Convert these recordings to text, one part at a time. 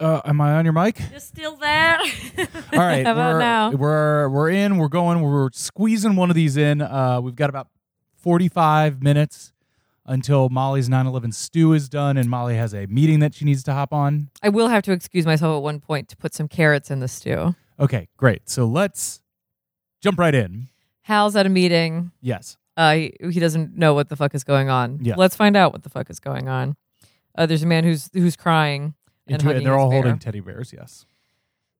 Uh, am I on your mic? You're still there. All right, How about we're, now? We're we're in. We're going. We're squeezing one of these in. Uh, we've got about forty-five minutes until Molly's 9/11 stew is done, and Molly has a meeting that she needs to hop on. I will have to excuse myself at one point to put some carrots in the stew. Okay, great. So let's jump right in. Hal's at a meeting. Yes. Uh, he, he doesn't know what the fuck is going on. Yeah. Let's find out what the fuck is going on. Uh, there's a man who's who's crying and it, they're all bear. holding teddy bears. Yes.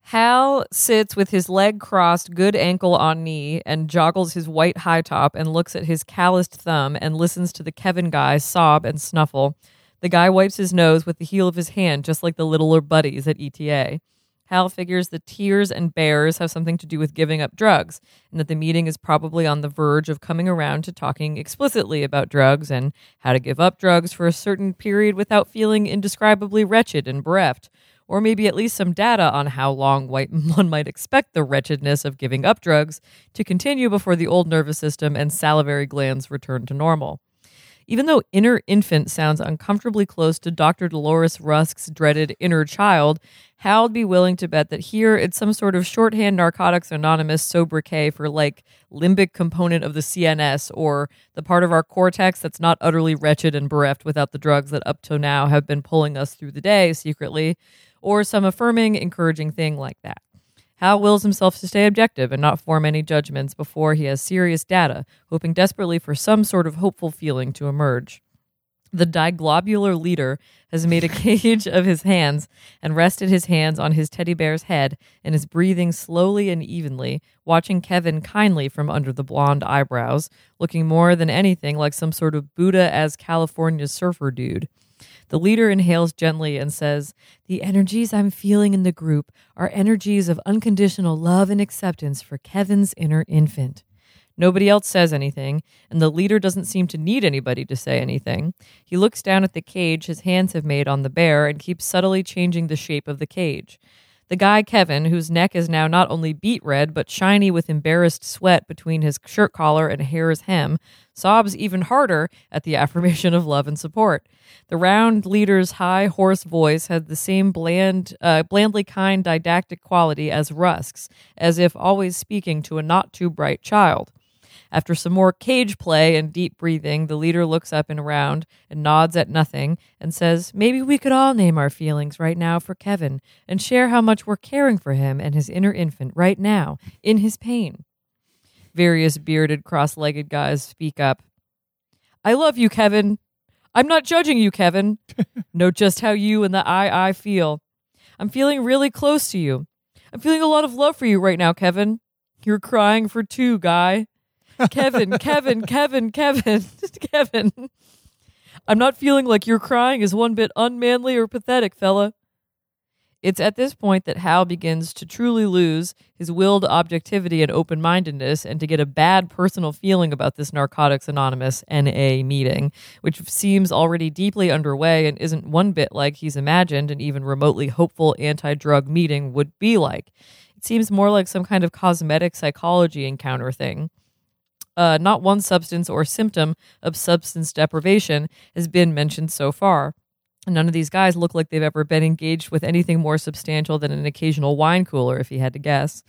Hal sits with his leg crossed, good ankle on knee, and joggles his white high top and looks at his calloused thumb and listens to the Kevin guy sob and snuffle. The guy wipes his nose with the heel of his hand, just like the littler buddies at ETA. Hal figures the tears and bears have something to do with giving up drugs, and that the meeting is probably on the verge of coming around to talking explicitly about drugs and how to give up drugs for a certain period without feeling indescribably wretched and bereft or maybe at least some data on how long one might expect the wretchedness of giving up drugs to continue before the old nervous system and salivary glands return to normal. Even though inner infant sounds uncomfortably close to Dr. Dolores Rusk's dreaded inner child, Hal'd be willing to bet that here it's some sort of shorthand Narcotics Anonymous sobriquet for like limbic component of the CNS or the part of our cortex that's not utterly wretched and bereft without the drugs that up to now have been pulling us through the day secretly, or some affirming, encouraging thing like that. Hal wills himself to stay objective and not form any judgments before he has serious data, hoping desperately for some sort of hopeful feeling to emerge. The diglobular leader has made a cage of his hands and rested his hands on his teddy bear's head and is breathing slowly and evenly, watching Kevin kindly from under the blonde eyebrows, looking more than anything like some sort of Buddha as California surfer dude. The leader inhales gently and says, The energies I'm feeling in the group are energies of unconditional love and acceptance for Kevin's inner infant. Nobody else says anything, and the leader doesn't seem to need anybody to say anything. He looks down at the cage his hands have made on the bear and keeps subtly changing the shape of the cage. The guy, Kevin, whose neck is now not only beet red, but shiny with embarrassed sweat between his shirt collar and hair's hem, sobs even harder at the affirmation of love and support. The round leader's high, hoarse voice had the same bland, uh, blandly kind didactic quality as Rusk's, as if always speaking to a not too bright child. After some more cage play and deep breathing, the leader looks up and around and nods at nothing and says, Maybe we could all name our feelings right now for Kevin and share how much we're caring for him and his inner infant right now, in his pain. Various bearded, cross legged guys speak up. I love you, Kevin. I'm not judging you, Kevin. know just how you and the I I feel. I'm feeling really close to you. I'm feeling a lot of love for you right now, Kevin. You're crying for two, guy. Kevin, Kevin, Kevin, Kevin, Kevin. I'm not feeling like your crying is one bit unmanly or pathetic, fella. It's at this point that Hal begins to truly lose his willed objectivity and open mindedness and to get a bad personal feeling about this Narcotics Anonymous NA meeting, which seems already deeply underway and isn't one bit like he's imagined an even remotely hopeful anti drug meeting would be like. It seems more like some kind of cosmetic psychology encounter thing. Uh, not one substance or symptom of substance deprivation has been mentioned so far. None of these guys look like they've ever been engaged with anything more substantial than an occasional wine cooler, if he had to guess.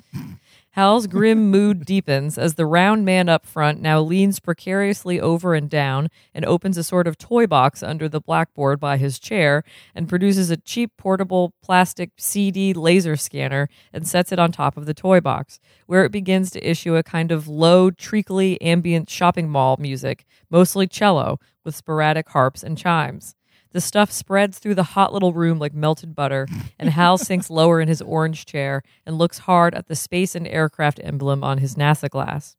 Hal's grim mood deepens as the round man up front now leans precariously over and down and opens a sort of toy box under the blackboard by his chair and produces a cheap portable plastic CD laser scanner and sets it on top of the toy box, where it begins to issue a kind of low, treacly ambient shopping mall music, mostly cello, with sporadic harps and chimes. The stuff spreads through the hot little room like melted butter, and Hal sinks lower in his orange chair and looks hard at the space and aircraft emblem on his NASA glass.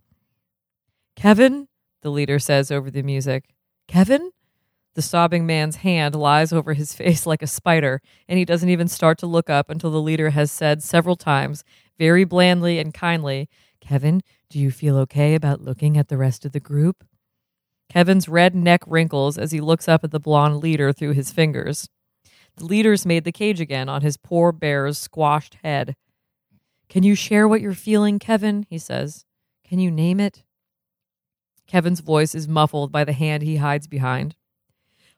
Kevin, the leader says over the music. Kevin? The sobbing man's hand lies over his face like a spider, and he doesn't even start to look up until the leader has said several times, very blandly and kindly, Kevin, do you feel okay about looking at the rest of the group? Kevin's red neck wrinkles as he looks up at the blonde leader through his fingers. The leader's made the cage again on his poor bear's squashed head. Can you share what you're feeling, Kevin? he says. Can you name it? Kevin's voice is muffled by the hand he hides behind.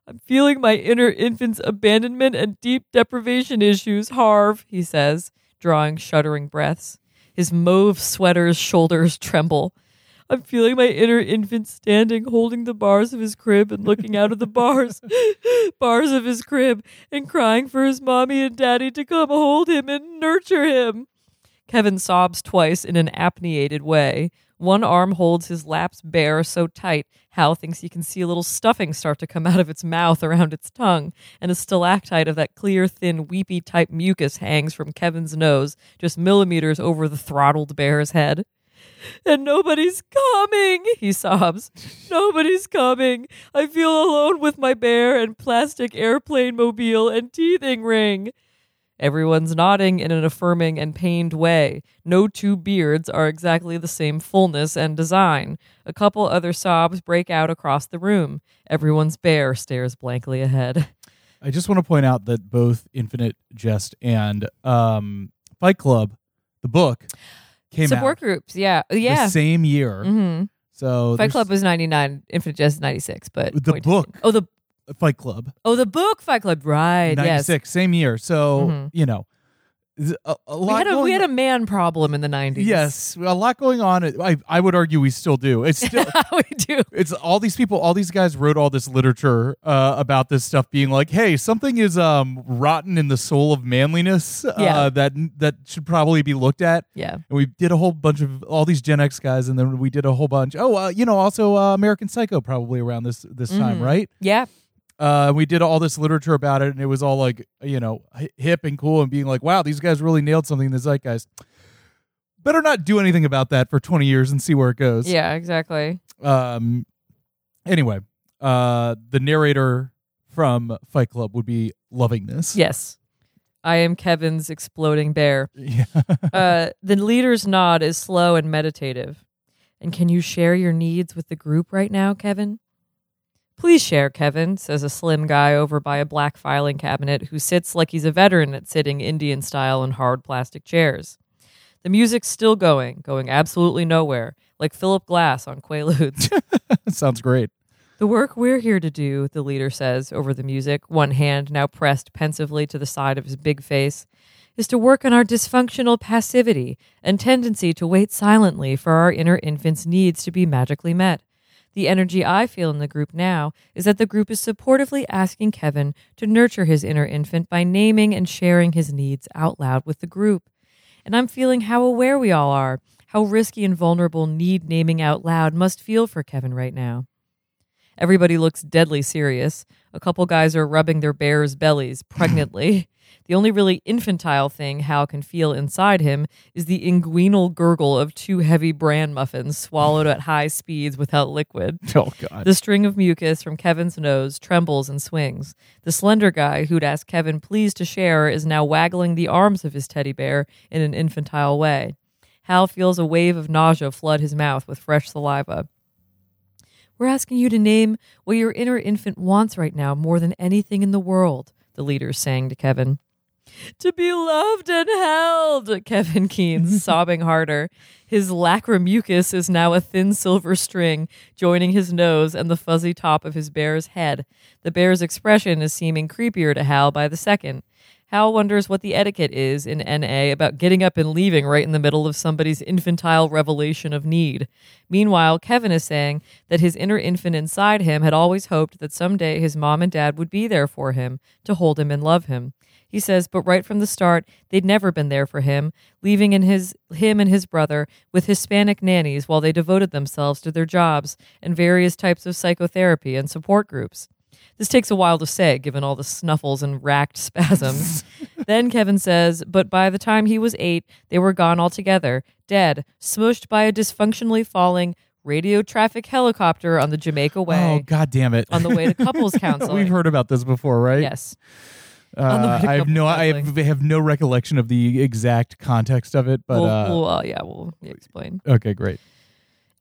I'm feeling my inner infant's abandonment and deep deprivation issues, Harv, he says, drawing shuddering breaths. His mauve sweater's shoulders tremble. I'm feeling my inner infant standing, holding the bars of his crib and looking out of the bars, bars of his crib, and crying for his mommy and daddy to come hold him and nurture him. Kevin sobs twice in an apneated way. One arm holds his laps bare so tight, Hal thinks he can see a little stuffing start to come out of its mouth around its tongue, and a stalactite of that clear, thin, weepy type mucus hangs from Kevin's nose, just millimeters over the throttled bear's head. And nobody's coming, he sobs. Nobody's coming. I feel alone with my bear and plastic airplane mobile and teething ring. Everyone's nodding in an affirming and pained way. No two beards are exactly the same fullness and design. A couple other sobs break out across the room. Everyone's bear stares blankly ahead. I just want to point out that both Infinite Jest and um, Fight Club, the book, came Support out groups, yeah. Yeah. the same year. hmm So Fight there's- Club was 99, Infinite Jest 96, but The point book. Oh, the Fight Club, Oh, the book Fight Club, right? Yes. 96, same year. So, Mhm. you know, a, a We lot had a we had a man problem in the 90s. Yes, a lot going on. I I would argue we still do. It's still we do. it's all these people, all these guys wrote all this literature uh, about this stuff, being like, "Hey, something is um rotten in the soul of manliness uh, Yeah. that that should probably be looked at." Yeah. And we did a whole bunch of all these Gen X guys, and then we did a whole bunch. Oh, uh, you know, also uh, American Psycho probably around this this time, Mhm. right? Yeah. Uh, we did all this literature about it, and it was all like, you know, hip and cool, and being like, "Wow, these guys really nailed something in the zeitgeist." Better not do anything about that for twenty years and see where it goes. Yeah, exactly. Um. Anyway, uh, the narrator from Fight Club would be loving this. Yes. I am Kevin's exploding bear. Yeah. Uh, the leader's nod is slow and meditative. And can you share your needs with the group right now, Kevin? Please share, Kevin, says a slim guy over by a black filing cabinet who sits like he's a veteran at sitting Indian style in hard plastic chairs. The music's still going, going absolutely nowhere, like Philip Glass on Quaaludes. Sounds great. The work we're here to do, the leader says over the music, one hand now pressed pensively to the side of his big face, is to work on our dysfunctional passivity and tendency to wait silently for our inner infant's needs to be magically met. The energy I feel in the group now is that the group is supportively asking Kevin to nurture his inner infant by naming and sharing his needs out loud with the group. And I'm feeling how aware we all are, how risky and vulnerable need naming out loud must feel for Kevin right now. Everybody looks deadly serious. A couple guys are rubbing their bears' bellies pregnantly. the only really infantile thing Hal can feel inside him is the inguinal gurgle of two heavy bran muffins swallowed at high speeds without liquid. Oh God. The string of mucus from Kevin's nose trembles and swings. The slender guy who'd asked Kevin please to share is now waggling the arms of his teddy bear in an infantile way. Hal feels a wave of nausea flood his mouth with fresh saliva. We're asking you to name what your inner infant wants right now more than anything in the world, the leader sang to Kevin. To be loved and held, Kevin Keens, sobbing harder. His lacrimucus is now a thin silver string, joining his nose and the fuzzy top of his bear's head. The bear's expression is seeming creepier to Hal by the second. Hal wonders what the etiquette is in NA about getting up and leaving right in the middle of somebody's infantile revelation of need. Meanwhile, Kevin is saying that his inner infant inside him had always hoped that someday his mom and dad would be there for him, to hold him and love him. He says, but right from the start, they'd never been there for him, leaving in his him and his brother with Hispanic nannies while they devoted themselves to their jobs and various types of psychotherapy and support groups. This takes a while to say, given all the snuffles and racked spasms. then Kevin says, but by the time he was eight, they were gone altogether, dead, smushed by a dysfunctionally falling radio traffic helicopter on the Jamaica Way. Oh Way God damn it. on the way to couples counseling. We've heard about this before, right? Yes. on the way Uh, I have no, I have, have no recollection of the exact context of it, but we'll, uh, we'll, uh, yeah, we'll explain. okay, great.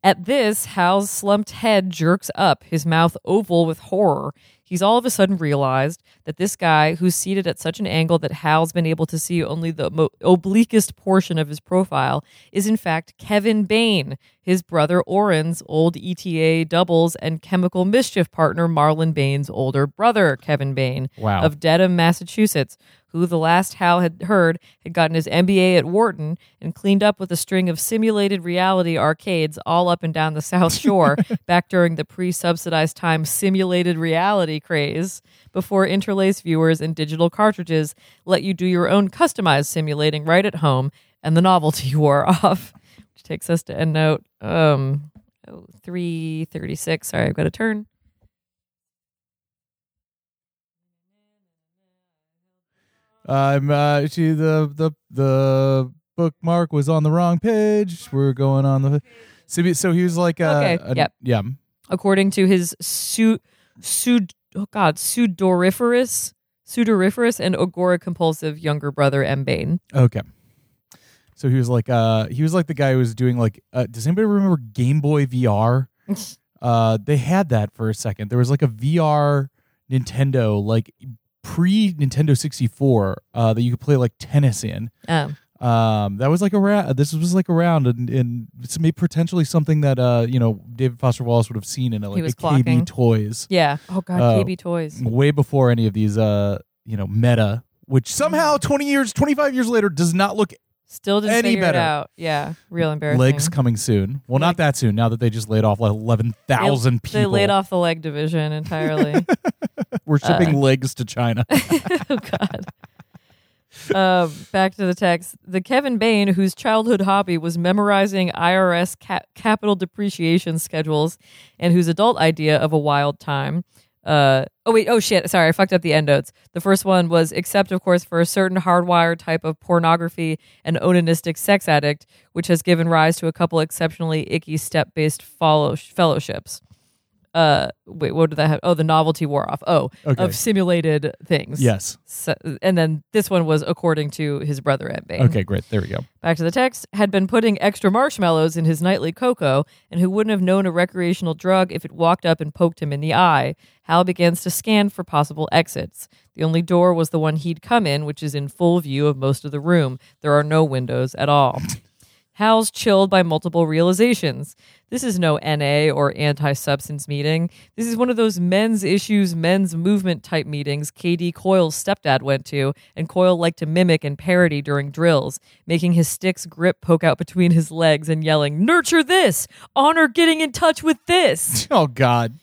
At this, Hal's slumped head jerks up, his mouth oval with horror. He's all of a sudden realized that this guy, who's seated at such an angle that Hal's been able to see only the mo- obliquest portion of his profile, is in fact Kevin Bain, his brother Oren's old ETA doubles and chemical mischief partner Marlon Bain's older brother, Kevin Bain Wow. of Dedham, Massachusetts, who the last Hal had heard had gotten his MBA at Wharton and cleaned up with a string of simulated reality arcades all up and down the South Shore back during the pre subsidized time simulated reality craze before interlace viewers and digital cartridges let you do your own customized simulating right at home and the novelty wore off. Which takes us to endnote um, oh, 336. Sorry, I've got to turn. I'm uh, she the the the bookmark was on the wrong page. We're going on the so, so he was like uh, Okay, a- yep. yeah according to his su- sud oh god sudoriferous sudoriferous and agora-compulsive younger brother M. Bain. okay. So he was like uh he was like the guy who was doing like uh, does anybody remember Game Boy VR? uh they had that for a second. There was like a VR Nintendo like pre Nintendo 64 uh that you could play like tennis in. Um, Um, that was like around. This was like around, and, and it's maybe potentially something that uh, you know, David Foster Wallace would have seen in a, like was a KB. Toys yeah. Oh god, Oh. KB Toys. way before any of these, uh, you know, meta, which somehow twenty years, twenty five years later, does not look Still didn't any figure better. it out. Yeah, real embarrassing. legs coming soon. Well, not that soon. Now that they just laid off like eleven thousand people, They laid off the leg division entirely. We're shipping uh, legs to China. oh god. Um, back to the text. The Kevin Bain, whose childhood hobby was memorizing IRS ca- capital depreciation schedules, and whose adult idea of a wild time. Uh, oh wait, oh shit, sorry, I fucked up the end notes. The first one was except, of course, for a certain hardwired type of pornography and onanistic sex addict, which has given rise to a couple exceptionally icky step-based follow- fellowships. Uh, wait, what did that have? Oh, the novelty wore off. Oh, Okay. of simulated things. yes. So, and then this one was according to his brother M. Bain. Okay. Great. There we go. Back to the text. Had been putting extra marshmallows in his nightly cocoa, and who wouldn't have known a recreational drug if it walked up and poked him in the eye. Hal begins to scan for possible exits. The only door was the one he'd come in, which is in full view of most of the room. There are no windows at all. Hal's chilled by multiple realizations. This is no NA or anti substance meeting. This is one of those men's issues, men's movement type meetings KD Coyle's stepdad went to, and Coyle liked to mimic and parody during drills, making his stick's grip poke out between his legs and yelling, Nurture this! Honor getting in touch with this! Oh God.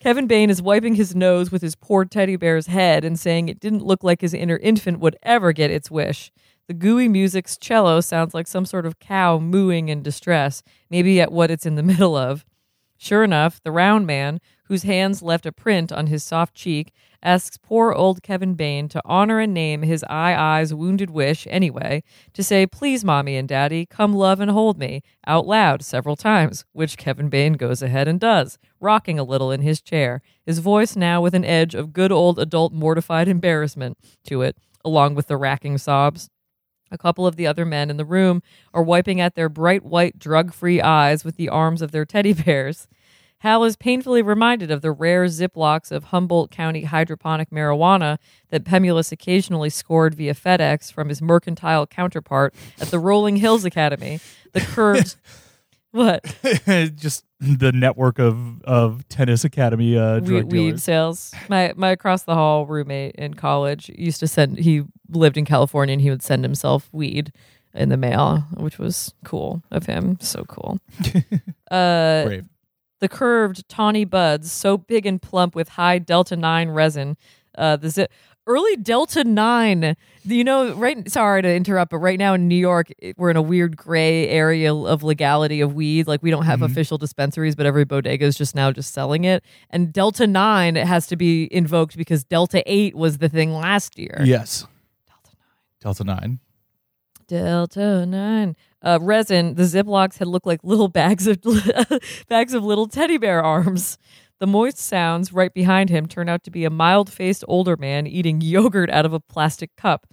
Kevin Bain is wiping his nose with his poor teddy bear's head and saying it didn't look like his inner infant would ever get its wish. The gooey music's cello sounds like some sort of cow mooing in distress, maybe at what it's in the middle of. Sure enough, the round man, whose hands left a print on his soft cheek, asks poor old Kevin Bain to honor and name his eye eye's wounded wish anyway, to say, Please, mommy and daddy, come love and hold me, out loud several times, which Kevin Bain goes ahead and does, rocking a little in his chair, his voice now with an edge of good old adult mortified embarrassment to it, along with the racking sobs. A couple of the other men in the room are wiping at their bright white drug free eyes with the arms of their teddy bears. Hal is painfully reminded of the rare Ziplocs of Humboldt County hydroponic marijuana that Pemulis occasionally scored via FedEx from his mercantile counterpart at the Rolling Hills Academy. The curved. What? just the network of of tennis academy uh, weed, drug weed sales. My my across the hall roommate in college used to send. He lived in California and he would send himself weed in the mail, which was cool of him. So cool. uh, Brave. the curved tawny buds, so big and plump with high delta nine resin. Uh, the zi- early delta nine. You know, right? Sorry to interrupt, but right now in New York, we're in a weird gray area of legality of weed. Like we don't have official dispensaries, but every bodega is just now just selling it. And delta nine it has to be invoked because delta eight was the thing last year. Yes. Delta nine. Delta nine. Uh, resin. The Ziplocs had looked like little bags of bags of little teddy bear arms. The moist sounds right behind him turn out to be a mild-faced older man eating yogurt out of a plastic cup.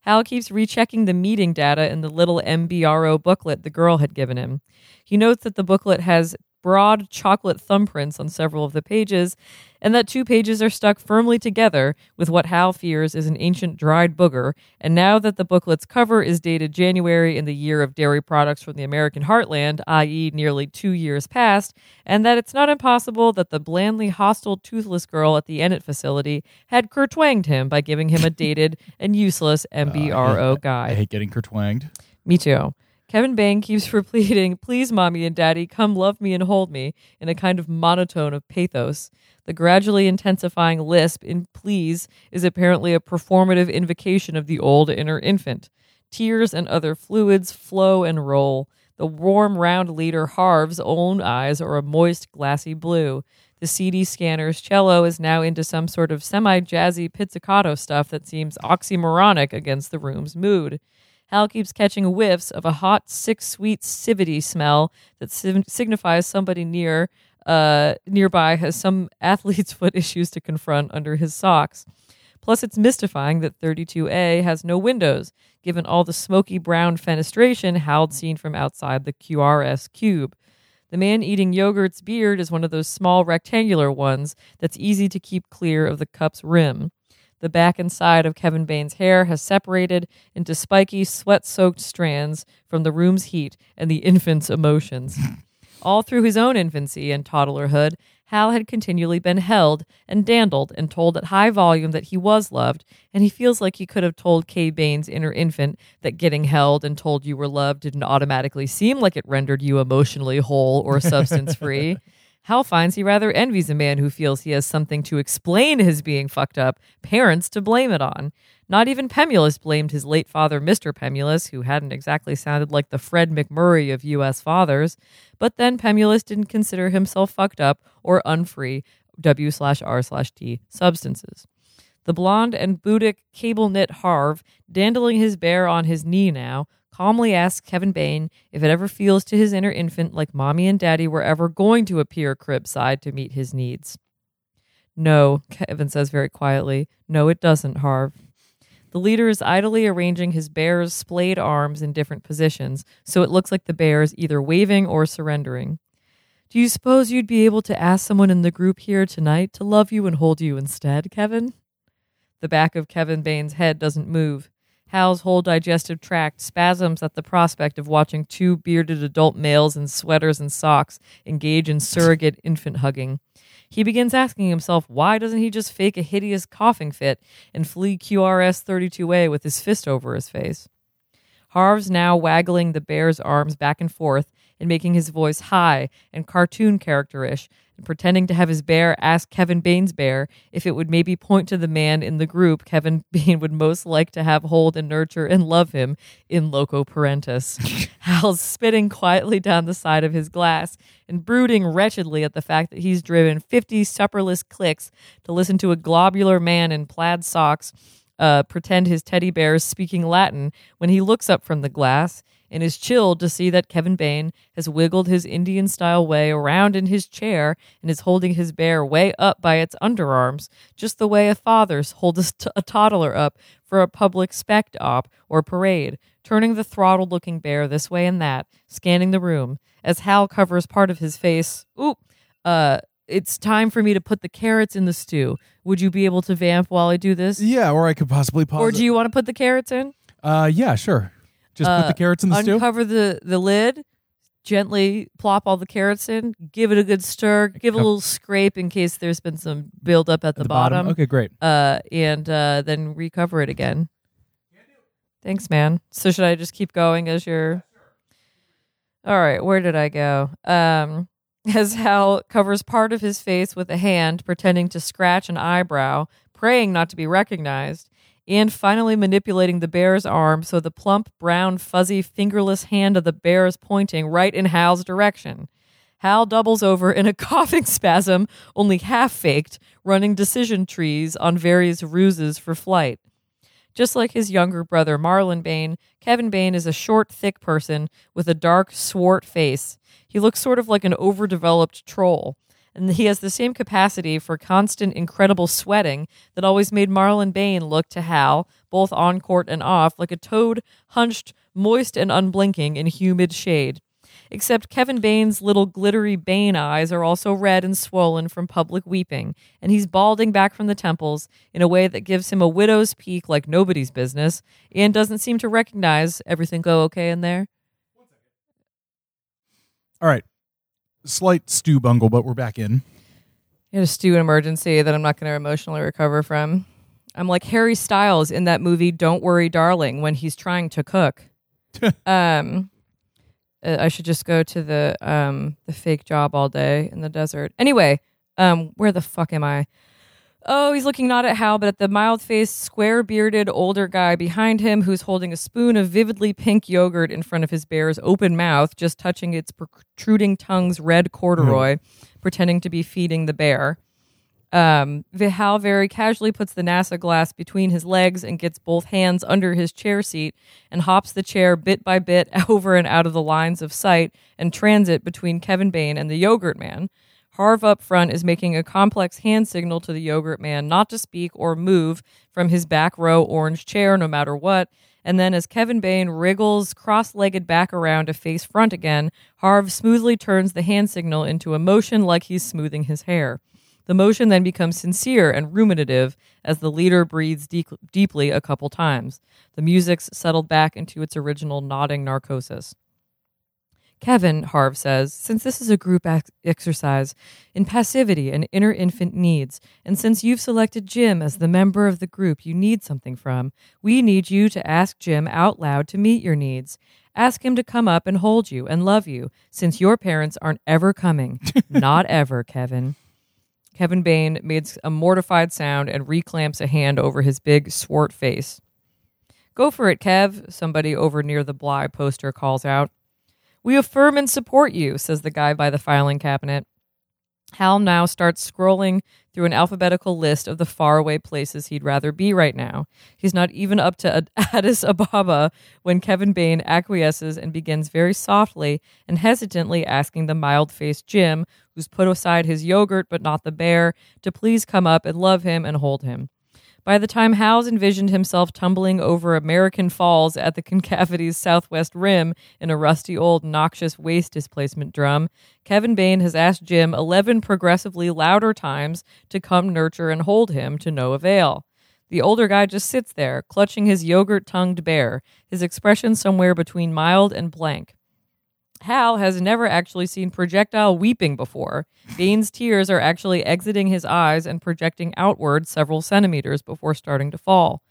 Hal keeps rechecking the meeting data in the little MBRO booklet the girl had given him. He notes that the booklet has broad chocolate thumbprints on several of the pages, and that two pages are stuck firmly together with what Hal fears is an ancient dried booger. And now that the booklet's cover is dated January in the year of dairy products from the American heartland, i.e., nearly two years past, and that it's not impossible that the blandly hostile toothless girl at the Ennet facility had kertwanged him by giving him a dated and useless MBRO uh, I guide. I hate getting kertwanged. Me too. Kevin Bain keeps repeating, Please, mommy and daddy, come love me and hold me, in a kind of monotone of pathos. The gradually intensifying lisp in please is apparently a performative invocation of the old inner infant. Tears and other fluids flow and roll. The warm, round leader Harv's own eyes are a moist, glassy blue. The CD scanner's cello is now into some sort of semi jazzy pizzicato stuff that seems oxymoronic against the room's mood. Hal keeps catching whiffs of a hot, sick, sweet civity smell that sig- signifies somebody near uh, nearby has some athlete's foot issues to confront under his socks. Plus, it's mystifying that 32A has no windows, given all the smoky brown fenestration Hal'd seen from outside the QRS cube. The man eating yogurt's beard is one of those small rectangular ones that's easy to keep clear of the cup's rim. The back and side of Kevin Bain's hair has separated into spiky, sweat soaked strands from the room's heat and the infant's emotions. All through his own infancy and toddlerhood, Hal had continually been held and dandled and told at high volume that he was loved, and he feels like he could have told K. Bain's inner infant that getting held and told you were loved didn't automatically seem like it rendered you emotionally whole or substance free. Hal finds he rather envies a man who feels he has something to explain his being fucked up, parents to blame it on. Not even Pemulis blamed his late father, Mr. Pemulis, who hadn't exactly sounded like the Fred MacMurray of U.S. fathers. But then Pemulis didn't consider himself fucked up or unfree W slash R slash T substances. The blonde and Buddhic cable knit Harv, dandling his bear on his knee now, calmly asks Kevin Bain if it ever feels to his inner infant like mommy and daddy were ever going to appear cribside to meet his needs. No, Kevin says very quietly. No, it doesn't, Harv. The leader is idly arranging his bear's splayed arms in different positions, so it looks like the bear is either waving or surrendering. Do you suppose you'd be able to ask someone in the group here tonight to love you and hold you instead, Kevin? The back of Kevin Bain's head doesn't move. Hal's whole digestive tract spasms at the prospect of watching two bearded adult males in sweaters and socks engage in surrogate infant hugging. He begins asking himself why doesn't he just fake a hideous coughing fit and flee QRS 32A with his fist over his face? Harv's now waggling the bear's arms back and forth and making his voice high and cartoon characterish and pretending to have his bear ask Kevin Bain's bear if it would maybe point to the man in the group Kevin Bain would most like to have hold and nurture and love him in loco parentis. Hal's spitting quietly down the side of his glass and brooding wretchedly at the fact that he's driven 50 supperless clicks to listen to a globular man in plaid socks uh, pretend his teddy bear is speaking Latin when he looks up from the glass and is chilled to see that Kevin Bain has wiggled his Indian style way around in his chair and is holding his bear way up by its underarms, just the way a father's holds a, t- a toddler up for a public spect op or parade, turning the throttled looking bear this way and that, scanning the room, as Hal covers part of his face. Oop, uh, it's time for me to put the carrots in the stew. Would you be able to vamp while I do this? Yeah, or I could possibly pause. Or it. do you want to put the carrots in? Uh, yeah, sure. Just put Uh, the carrots in the stew. Uncover the, the lid, gently plop all the carrots in, give it a good stir, give a little scrape in case there's been some buildup at the, bottom. Okay, great. Uh, and uh, then recover it again. Thanks, man. So should I just keep going as you're? All right, where did I go? Um, as Hal covers part of his face with a hand, pretending to scratch an eyebrow, praying not to be recognized, and finally manipulating the bear's arm so the plump, brown, fuzzy, fingerless hand of the bear is pointing right in Hal's direction. Hal doubles over in a coughing spasm, only half faked, running decision trees on various ruses for flight. Just like his younger brother Marlon Bain, Kevin Bain is a short, thick person with a dark, swart face. He looks sort of like an overdeveloped troll. And he has the same capacity for constant, incredible sweating that always made Marlon Bain look to Hal, both on court and off, like a toad hunched, moist and unblinking in humid shade. Except Kevin Bain's little glittery Bain eyes are also red and swollen from public weeping, and he's balding back from the temples in a way that gives him a widow's peak like nobody's business, and doesn't seem to recognize everything go okay in there. All right. Slight stew bungle, but we're back in. You had a stew emergency that I'm not going to emotionally recover from. I'm like Harry Styles in that movie Don't Worry Darling when he's trying to cook. um uh, I should just go to the um the fake job all day in the desert. Anyway, um where the fuck am I? Oh, he's looking not at Hal, but at the mild faced, square bearded older guy behind him who's holding a spoon of vividly pink yogurt in front of his bear's open mouth, just touching its protruding tongue's red corduroy, pretending to be feeding the bear. Um, Hal very casually puts the NASA glass between his legs and gets both hands under his chair seat and hops the chair bit by bit over and out of the lines of sight and transit between Kevin Bain and the yogurt man. Harv up front is making a complex hand signal to the yogurt man not to speak or move from his back row orange chair no matter what. And then as Kevin Bain wriggles cross legged back around to face front again, Harv smoothly turns the hand signal into a motion like he's smoothing his hair. The motion then becomes sincere and ruminative as the leader breathes deep, deeply a couple times. The music's settled back into its original nodding narcosis. Kevin, Harv says, since this is a group ex- exercise in passivity and inner infant needs, and since you've selected Jim as the member of the group you need something from, we need you to ask Jim out loud to meet your needs. Ask him to come up and hold you and love you, since your parents aren't ever coming. Not ever, Kevin. Kevin Bain makes a mortified sound and reclamps a hand over his big, swart face. Go for it, Kev, somebody over near the Bly poster calls out. We affirm and support you, says the guy by the filing cabinet. Hal now starts scrolling through an alphabetical list of the faraway places he'd rather be right now. He's not even up to Addis Ababa when Kevin Bain acquiesces and begins very softly and hesitantly asking the mild faced Jim, who's put aside his yogurt but not the bear, to please come up and love him and hold him. By the time Hal's envisioned himself tumbling over American Falls at the concavity's southwest rim in a rusty old noxious waste displacement drum, Kevin Bain has asked Jim 11 progressively louder times to come nurture and hold him to no avail. The older guy just sits there, clutching his yogurt tongued bear, his expression somewhere between mild and blank. Hal has never actually seen projectile weeping before. Bain's tears are actually exiting his eyes and projecting outward several centimeters before starting to fall.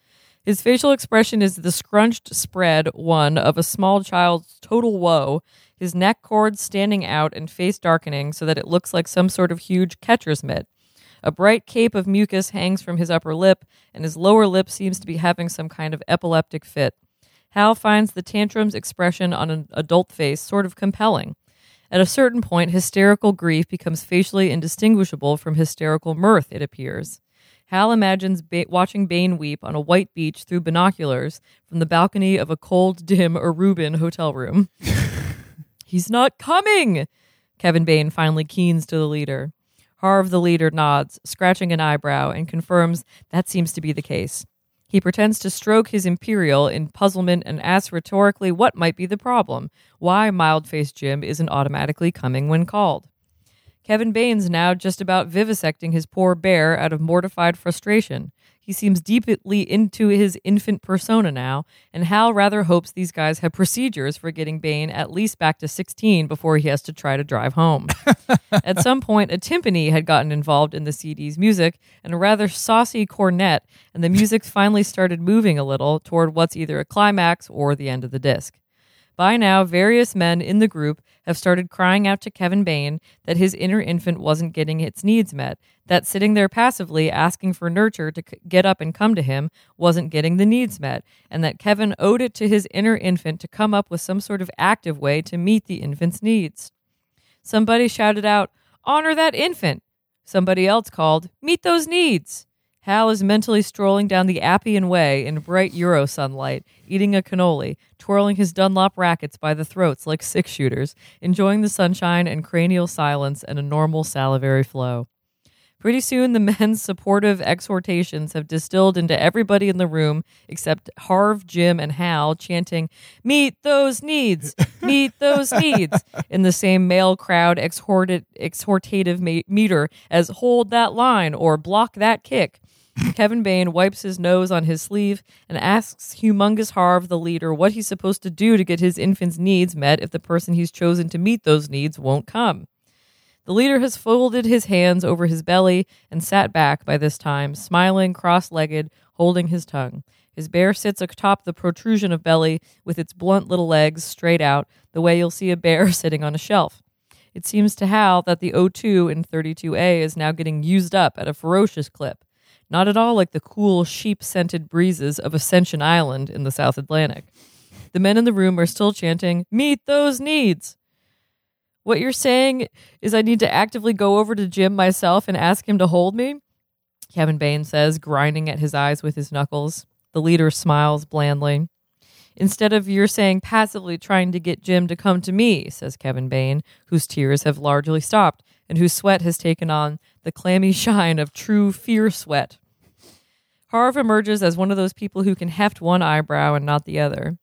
His facial expression is the scrunched spread one of a small child's total woe, his neck cord standing out and face darkening so that it looks like some sort of huge catcher's mitt. A bright cape of mucus hangs from his upper lip, and his lower lip seems to be having some kind of epileptic fit. Hal finds the tantrum's expression on an adult face sort of compelling. At a certain point, hysterical grief becomes facially indistinguishable from hysterical mirth, it appears. Hal imagines ba- watching Bain weep on a white beach through binoculars from the balcony of a cold, dim Aruban hotel room. He's not coming! Kevin Bain finally keens to the leader. Harv, the leader, nods, scratching an eyebrow, and confirms that seems to be the case. He pretends to stroke his imperial in puzzlement and asks rhetorically what might be the problem, why mild faced Jim isn't automatically coming when called. Kevin Bain's now just about vivisecting his poor bear out of mortified frustration. He seems deeply into his infant persona now, and Hal rather hopes these guys have procedures for getting Bain at least back to 16 before he has to try to drive home. at some point, a timpani had gotten involved in the CD's music and a rather saucy cornet, and the music finally started moving a little toward what's either a climax or the end of the disc. By now, various men in the group have started crying out to Kevin Bain that his inner infant wasn't getting its needs met, that sitting there passively asking for nurture to c- get up and come to him wasn't getting the needs met, and that Kevin owed it to his inner infant to come up with some sort of active way to meet the infant's needs. Somebody shouted out, Honor that infant! Somebody else called, Meet those needs! Hal is mentally strolling down the Appian Way in bright Euro sunlight, eating a cannoli, twirling his Dunlop rackets by the throats like six shooters, enjoying the sunshine and cranial silence and a normal salivary flow. Pretty soon, the men's supportive exhortations have distilled into everybody in the room except Harv, Jim, and Hal chanting, Meet those needs, meet those needs, in the same male crowd exhorted, exhortative meter as hold that line or block that kick. Kevin Bain wipes his nose on his sleeve and asks Humongous Harv, the leader, what he's supposed to do to get his infant's needs met if the person he's chosen to meet those needs won't come. The leader has folded his hands over his belly and sat back by this time, smiling, cross legged, holding his tongue. His bear sits atop the protrusion of belly with its blunt little legs straight out, the way you'll see a bear sitting on a shelf. It seems to Hal that the O2 in 32A is now getting used up at a ferocious clip, not at all like the cool, sheep scented breezes of Ascension Island in the South Atlantic. The men in the room are still chanting, Meet those needs! What you're saying is I need to actively go over to Jim myself and ask him to hold me? Kevin Bain says, grinding at his eyes with his knuckles. The leader smiles blandly. Instead of you're saying passively trying to get Jim to come to me, says Kevin Bain, whose tears have largely stopped and whose sweat has taken on the clammy shine of true fear sweat. Harv emerges as one of those people who can heft one eyebrow and not the other.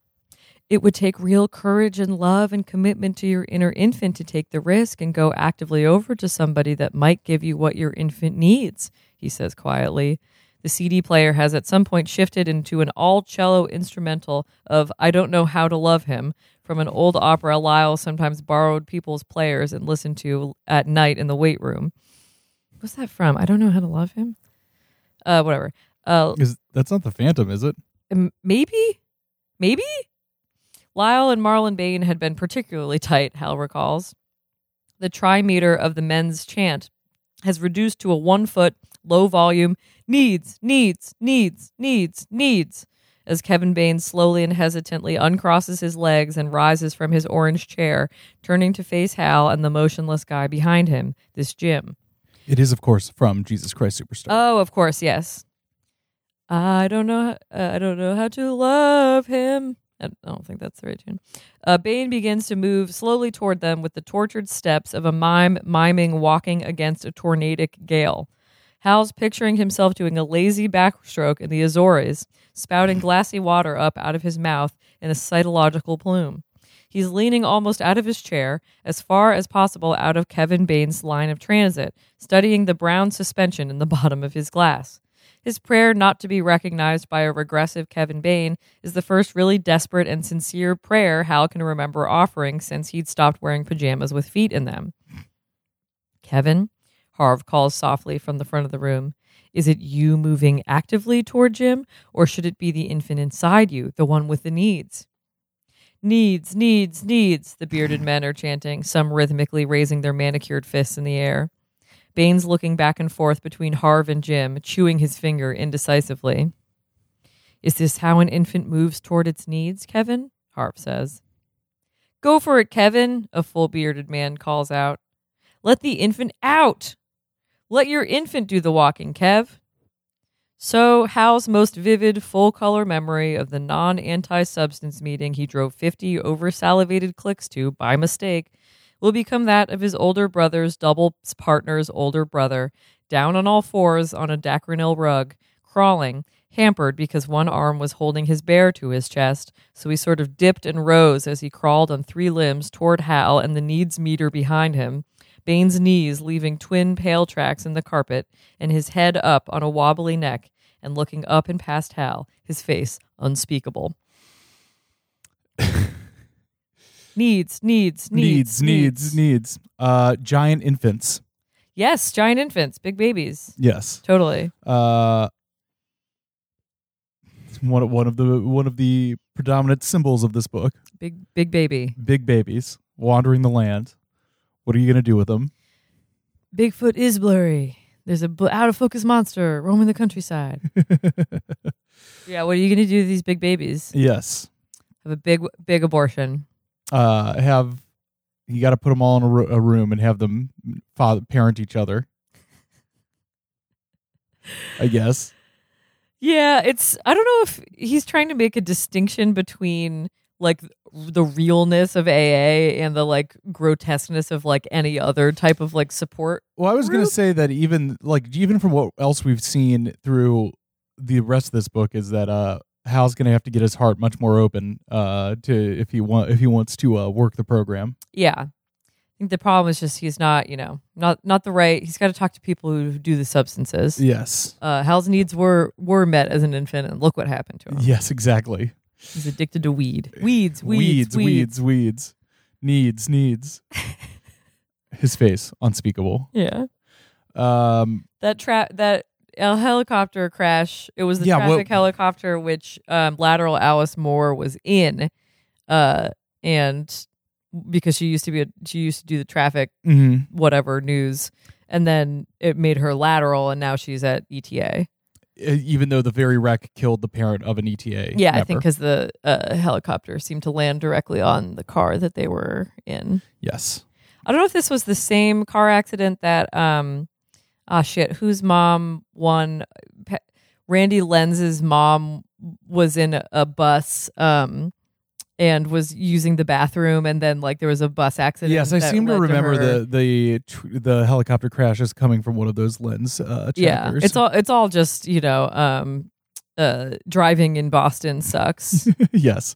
It would take real courage and love and commitment to your inner infant to take the risk and go actively over to somebody that might give you what your infant needs, he says quietly. The CD player has at some point shifted into an all cello instrumental of I Don't Know How to Love Him from an old opera Lyle sometimes borrowed people's players and listened to at night in the weight room. What's that from? I Don't Know How to Love Him? Uh, whatever. Uh, Is that's not the Phantom, is it? M- maybe? Maybe? Lyle and Marlon Bain had been particularly tight, Hal recalls. The trimeter of the men's chant has reduced to a one foot, low volume, needs, needs, needs, needs, needs, as Kevin Bain slowly and hesitantly uncrosses his legs and rises from his orange chair, turning to face Hal and the motionless guy behind him, this Jim. It is, of course, from Jesus Christ Superstar. Oh, of course, yes. I don't know. Uh, I don't know how to love him. I don't think that's the right tune. Uh, Bain begins to move slowly toward them with the tortured steps of a mime miming walking against a tornadic gale. Hal's picturing himself doing a lazy backstroke in the Azores, spouting glassy water up out of his mouth in a cetological plume. He's leaning almost out of his chair, as far as possible out of Kevin Bain's line of transit, studying the brown suspension in the bottom of his glass. His prayer not to be recognized by a regressive Kevin Bain is the first really desperate and sincere prayer Hal can remember offering since he'd stopped wearing pajamas with feet in them. Kevin, Harv calls softly from the front of the room. Is it you moving actively toward Jim, or should it be the infant inside you, the one with the needs? Needs, needs, needs, the bearded men are chanting, some rhythmically raising their manicured fists in the air. Bain's looking back and forth between Harv and Jim, chewing his finger indecisively. Is this how an infant moves toward its needs, Kevin? Harv says. Go for it, Kevin, a full bearded man calls out. Let the infant out! Let your infant do the walking, Kev. So, Hal's most vivid, full color memory of the non anti substance meeting he drove 50 over salivated clicks to by mistake will become that of his older brother's double partner's older brother, down on all fours on a Dacronil rug, crawling, hampered because one arm was holding his bear to his chest, so he sort of dipped and rose as he crawled on three limbs toward Hal and the needs meter behind him, Bain's knees leaving twin pale tracks in the carpet, and his head up on a wobbly neck, and looking up and past Hal, his face unspeakable. needs, needs, needs, needs, needs. Uh, giant infants. Yes, giant infants, big babies. Yes. Totally. Uh, one one of the one of the predominant symbols of this book. Big big baby. Big babies wandering the land. What are you gonna do with them? Bigfoot is blurry. There's a bl- out of focus monster roaming the countryside. yeah, what are you gonna do with these big babies? Yes. Have a big big abortion. Uh, have you got to put them all in a, ro- a room and have them father parent each other. I guess. Yeah, it's I don't know if he's trying to make a distinction between like the realness of AA and the like grotesqueness of like any other type of like support. Well, I was going to say that even like even from what else we've seen through the rest of this book is that uh Hal's going to have to get his heart much more open uh to if he want if he wants to uh work the program. Yeah. I think the problem is just he's not, you know, not not the right. He's got to talk to people who do the substances. Yes. Uh, Hal's needs were were met as an infant, and look what happened to him. Yes, exactly. He's addicted to weed, weeds, weeds, weeds, weeds, weeds. Needs, needs. his face unspeakable. Yeah, Um that tra- that uh, helicopter crash. It was the Yeah, traffic helicopter which um, lateral Alice Moore was in, uh, and because she used to be a, she used to do the traffic mhm. whatever news, and then it made her lateral, and now she's at E ETA. Even though the very wreck killed the parent of an ETA. Yeah, I think because the uh, helicopter seemed to land directly on the car that they were in. yes. I don't know if this was the same car accident that um ah shit, whose mom won Pe- Randy Lenz's mom was in a, a bus um and was using the bathroom and then like there was a bus accident. Yes, I seem to remember her- the the tr- the helicopter crash is coming from one of those lens uh, Yeah, it's all it's all just, you know, um uh driving in Boston sucks. yes,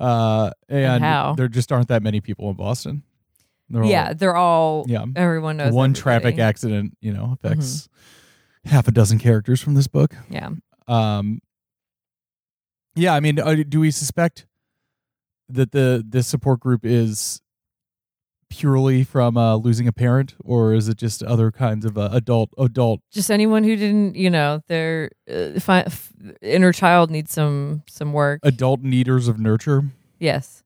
uh, and, how? there just aren't that many people in Boston. They're all- yeah, they're all yeah. everyone knows One everybody. traffic accident, you know, affects Mm-hmm. half a dozen characters from this book. Yeah. Um, yeah, I mean, uh, do we suspect that the this support group is purely from uh, losing a parent, or is it just other kinds of uh, adult adult? just anyone who didn't, you know, their uh, fi- f- inner child needs some some work. Adult needers of nurture. yes,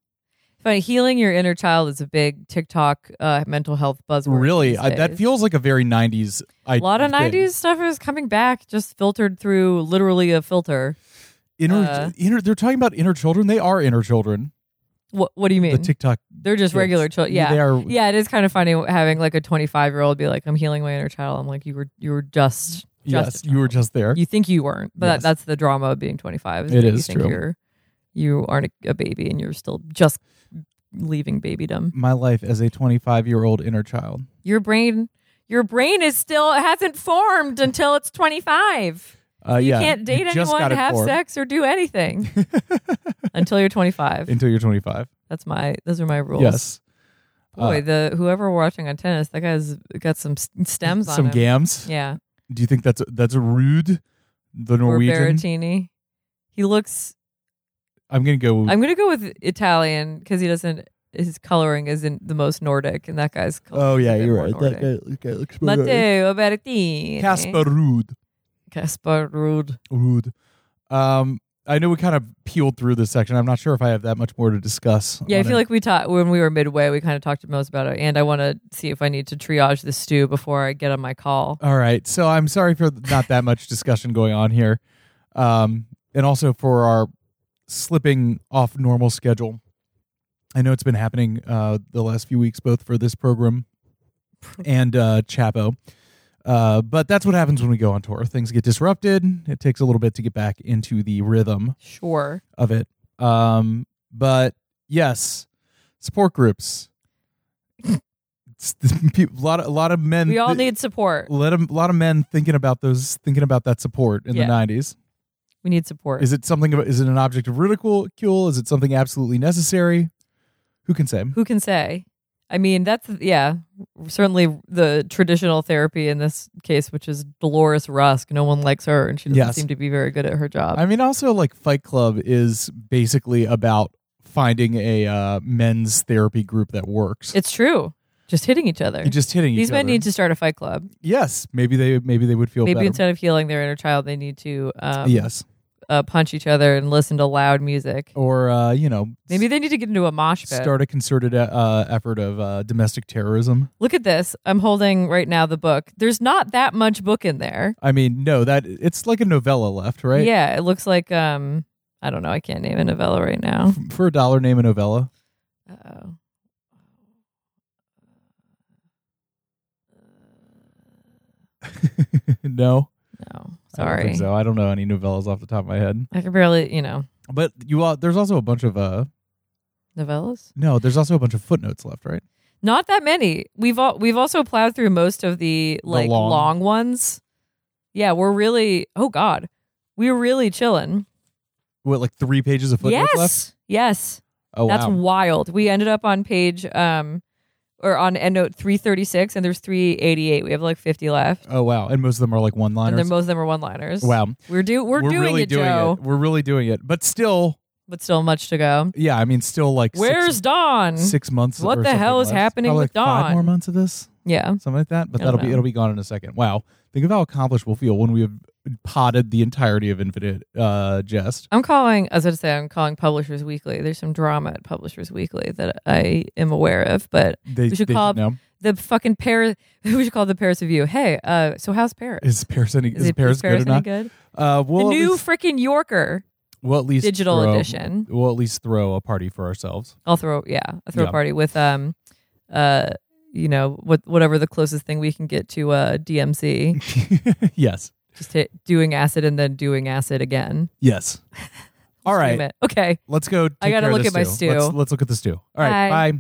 funny. Healing your inner child is a big TikTok uh, mental health buzzword. Really, I, that feels like a very '90s. I, a lot of thing. '90s stuff is coming back, just filtered through literally a filter. Inner, uh, inner. They're talking about inner children. They are inner children. What What do you mean? The TikTok. They're just kids. regular children. Yeah. they are. yeah, it is kind of funny having like a 25 year old be like, "I'm healing my inner child." I'm like, "You were, you were just, just Yes, you were just there. You think you weren't, but Yes. that's the drama of being 25. Is It you think true. You're, you aren't a, a baby, and you're still just leaving babydom. My life as a 25 year old inner child. Your brain, your brain is still hasn't formed until it's 25. Uh, You yeah, can't date anyone, have sex, or do anything until you're 25. until you're 25. That's my. Those are my rules. Yes. Boy, Uh, the whoever we're watching on tennis, that guy's got some stems on some gams. Yeah. Do you think that's that's rude? The Or Norwegian. Berrettini. He looks. I'm gonna go. I'm gonna go with Italian because he doesn't. His coloring isn't the most Nordic, and that guy's. oh a yeah, you're right. That Nordic. guy, that guy looks Matteo Berrettini. Casper Ruud. Casper Ruud. Ruud. Um, I know we kind of peeled through this section. I'm not sure if I have that much more to discuss. Yeah, I feel it. like we talked when we were midway. We kind of talked to most about it, and I want to see if I need to triage the stew before I get on my call. All right. So I'm sorry for not that much discussion going on here. Um, and also for our slipping off normal schedule. I know it's been happening uh, the last few weeks, both for this program and uh, Chapo. Uh, but that's what happens when we go on tour. Things get disrupted. It takes a little bit to get back into the rhythm Sure. of it. Um, but yes, support groups. A lot of a lot of men. We all th- need support. let 'em- a lot of men thinking about those thinking about that support in Yeah. the 90s We need support. is it something is it an object of ridicule is it something absolutely necessary who can say Who can say? I mean, that's yeah, certainly the traditional therapy in this case, which is Dolores Rusk. No one likes her, and she doesn't Yes. seem to be very good at her job. i mean also like fight club is basically about finding a uh, men's therapy group that works it's true. Just hitting each other. Just hitting These men other. need to start a fight club. yes maybe they maybe they would feel Maybe better instead of healing their inner child, they need to um, yes uh, punch each other and listen to loud music. or uh, you know Maybe they need to get into a mosh pit. start a concerted uh, effort of uh, domestic terrorism Look at this. I'm holding right now the book. There's not that much book in there. i mean no that it's like a novella left right Yeah, it looks like um I don't know. I can't name a novella right now. for a dollar name a novella Uh-oh. no No, I don't sorry. think so. I don't know any novellas off the top of my head. I can barely, you know. But you all, there's also a bunch of uh Novellas? No, there's also a bunch of footnotes left, right? Not that many. We've all, we've also plowed through most of the like long- long. ones. Yeah, we're really. Oh God, we're really chilling. What, like three pages of footnotes yes, left? yes. Oh wow That's wow. wild. We ended up on page um or on endnote 336 and there's 388. We have like 50 left. Oh wow. And most of them are like one liners. And then most of them are one-liners. Wow. We're do we're, doing really it, doing Joe. it. We're really doing it. But still, But still much to go. yeah, I mean still like Where's six, Dawn? six months What or the hell is left. happening Probably with like Five Dawn? more months of this? Yeah. Something like that. But I don't that'll be know. it'll be gone in a second. Wow. Think of how accomplished we'll feel when we have potted the entirety of Infinite uh Jest. I'm calling as I say I'm calling Publishers Weekly. There's some drama at Publishers Weekly that I am aware of, but They, We should they call- the fucking Paris we should call the Paris Review. Hey, uh so how's Paris? Is Paris any is, it Paris, is Paris good or not? good? Uh we'll the new least, freaking Yorker we'll at least digital throw- edition. We'll at least throw a party for ourselves. I'll throw yeah, I'll throw Yeah. a party with um uh you know, what whatever the closest thing we can get to uh DMZ. yes. Just hit doing acid and then doing acid again. Yes. All right. Okay. Let's go. I gotta look at my stew. stew. Let's, let's look at the stew. All right. Bye. bye.